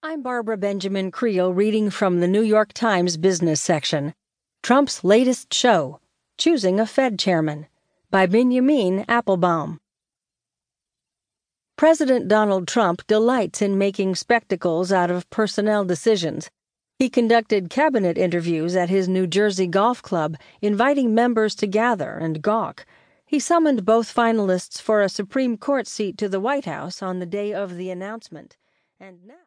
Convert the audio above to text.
I'm Barbara Benjamin Creel reading from the New York Times business section. Trump's latest show, Choosing a Fed Chairman, by Binyamin Appelbaum. President Donald Trump delights in making spectacles out of personnel decisions. He conducted cabinet interviews at his New Jersey golf club, inviting members to gather and gawk. He summoned both finalists for a Supreme Court seat to the White House on the day of the announcement. And now